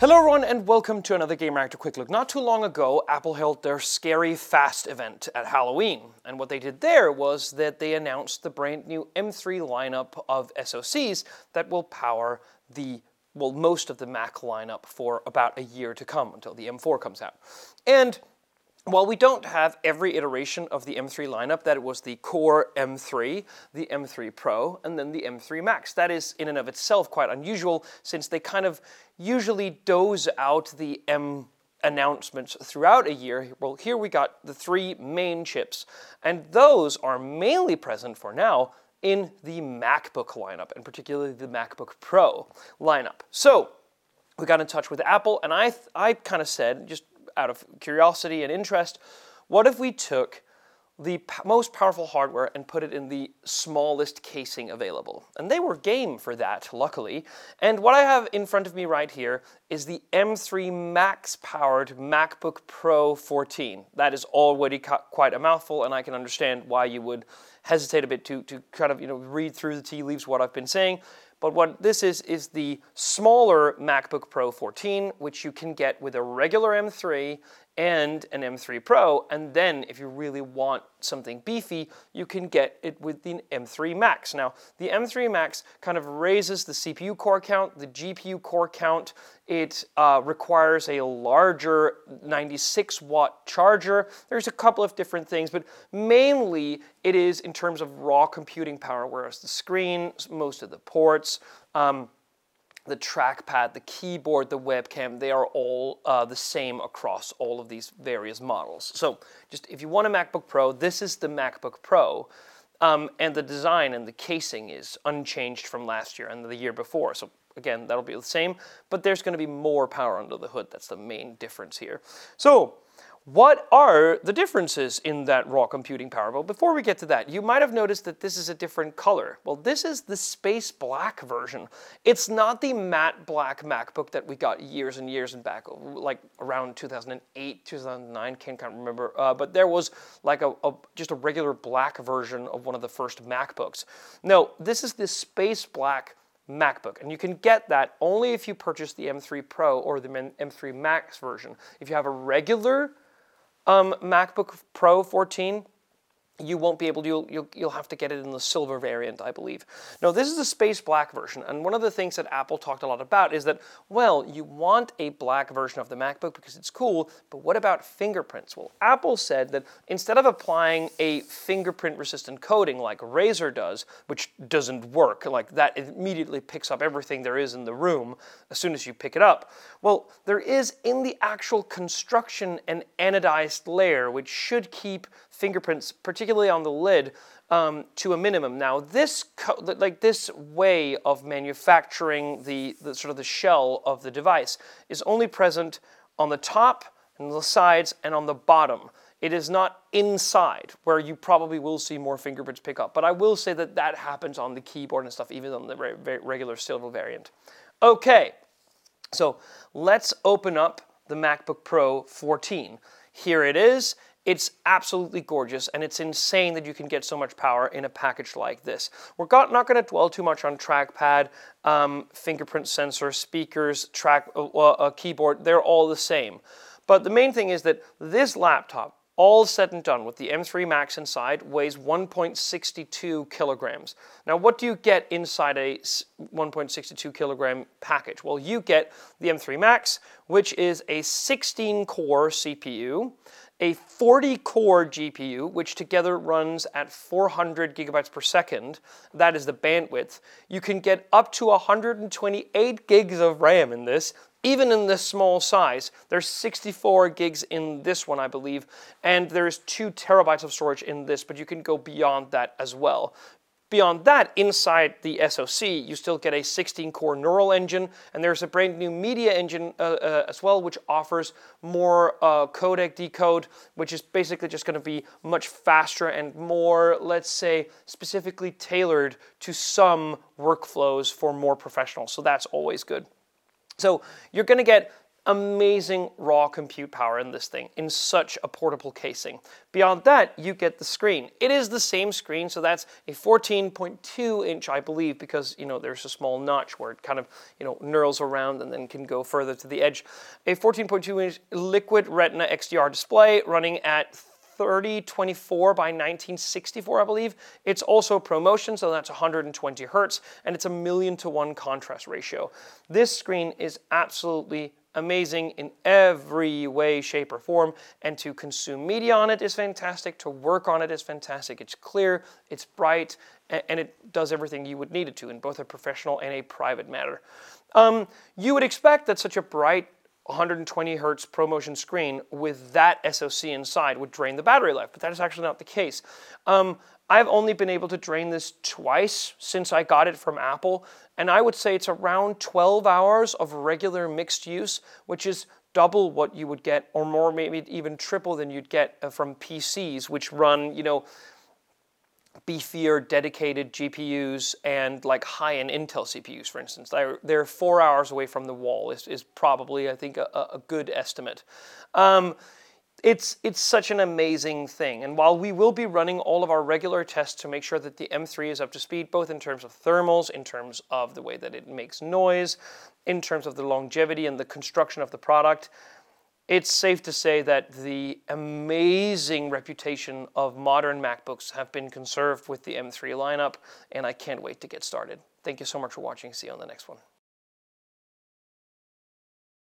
Hello everyone and welcome to another Gamereactor Quick Look. Not too long ago, Apple held their Scary Fast event at Halloween. And what they did there was that they announced the brand new M3 lineup of SoCs that will power the well, most of the Mac lineup for about a year to come until the M4 comes out. And while we don't have every iteration of the M3 lineup, that it was the Core M3, the M3 Pro, and then the M3 Max. That is in and of itself quite unusual since they kind of usually doze out the M announcements throughout a year. Well, here we got the three main chips, and those are mainly present for now in the MacBook lineup, and particularly the MacBook Pro lineup. So we got in touch with Apple, and I, I kind of said, just out of curiosity and interest, what if we took the most powerful hardware and put it in the smallest casing available. And they were game for that, luckily. And what I have in front of me right here is the M3 Max powered MacBook Pro 14. That is already quite a mouthful, and I can understand why you would hesitate a bit to, to kind of you know read through the tea leaves what I've been saying. But what this is, is the smaller MacBook Pro 14, which you can get with a regular M3 and an M3 Pro. And then if you really want something beefy, you can get it with the M3 Max. Now, the M3 Max kind of raises the CPU core count, the GPU core count. It uh, requires a larger 96 watt charger. There's a couple of different things, but mainly it is in terms of raw computing power, whereas the screen, most of the ports, um, the trackpad, the keyboard, the webcam, they are all uh, the same across all of these various models. So just if you want a MacBook Pro, this is the MacBook Pro. Um, and the design and the casing is unchanged from last year and the year before. So again, that'll be the same, but there's going to be more power under the hood. That's the main difference here. So what are the differences in that raw computing power? Well, before we get to that, you might have noticed that this is a different color. Well, this is the space black version. It's not the matte black MacBook that we got years and years and back, like around 2008, 2009, can't, can't remember. Uh, but there was like a, a, just a regular black version of one of the first MacBooks. No, this is the space black MacBook. And you can get that only if you purchase the M3 Pro or the M3 Max version. If you have a regular um, MacBook Pro 14, you won't be able to, you'll, you'll, you'll, have to get it in the silver variant, I believe. Now, this is the space black version, and one of the things that Apple talked a lot about is that, well, you want a black version of the MacBook because it's cool, but what about fingerprints? Well, Apple said that instead of applying a fingerprint resistant coating like Razer does, which doesn't work, like that immediately picks up everything there is in the room as soon as you pick it up, well, there is in the actual construction an anodized layer which should keep fingerprints, particularly on the lid, um, to a minimum. Now, this like this way of manufacturing the, the sort of the shell of the device is only present on the top and the sides and on the bottom. It is not inside where you probably will see more fingerprints pick up. But I will say that that happens on the keyboard and stuff, even on the re- regular silver variant. Okay, so let's open up the MacBook Pro 14. Here it is. It's absolutely gorgeous, and it's insane that you can get so much power in a package like this. We're not going to dwell too much on trackpad, um, fingerprint sensor, speakers, track, uh, uh, keyboard. They're all the same. But the main thing is that this laptop, all said and done with the M3 Max inside, weighs 1.62 kilograms. Now, what do you get inside a 1.62 kilogram package? Well, you get the M3 Max, which is a 16 core CPU a 40 core GPU, which together runs at 400 gigabytes per second, that is the bandwidth, you can get up to 128 gigs of RAM in this, even in this small size. There's 64 gigs in this one, I believe, and there's two terabytes of storage in this, but you can go beyond that as well. Beyond that, inside the SoC, you still get a 16 core neural engine, and there's a brand new media engine uh, uh, as well, which offers more uh, codec decode, which is basically just going to be much faster and more, let's say, specifically tailored to some workflows for more professionals. So that's always good. So you're going to get amazing raw compute power in this thing in such a portable casing. Beyond that, you get the screen. It is the same screen, so that's a 14.2 inch, I believe, because you know there's a small notch where it kind of you know knurls around and then can go further to the edge. A 14.2 inch liquid Retina XDR display running at 3024 by 1964, I believe. It's also ProMotion, so that's 120 hertz, and it's a million to one contrast ratio. This screen is absolutely amazing in every way, shape, or form. And to consume media on it is fantastic. To work on it is fantastic. It's clear, it's bright, and it does everything you would need it to in both a professional and a private matter. Um, you would expect that such a bright 120 hertz ProMotion screen with that SoC inside would drain the battery life, but that is actually not the case. Um, I've only been able to drain this twice since I got it from Apple, and I would say it's around 12 hours of regular mixed use, which is double what you would get, or more, maybe even triple than you'd get uh, from PCs, which run, you know, beefier dedicated GPUs and like high-end Intel CPUs, for instance. They're, they're four hours away from the wall is, is probably, I think, a, a good estimate. Um, it's, it's such an amazing thing. And while we will be running all of our regular tests to make sure that the M3 is up to speed, both in terms of thermals, in terms of the way that it makes noise, in terms of the longevity and the construction of the product, it's safe to say that the amazing reputation of modern MacBooks have been conserved with the M3 lineup, and I can't wait to get started. Thank you so much for watching. See you on the next one.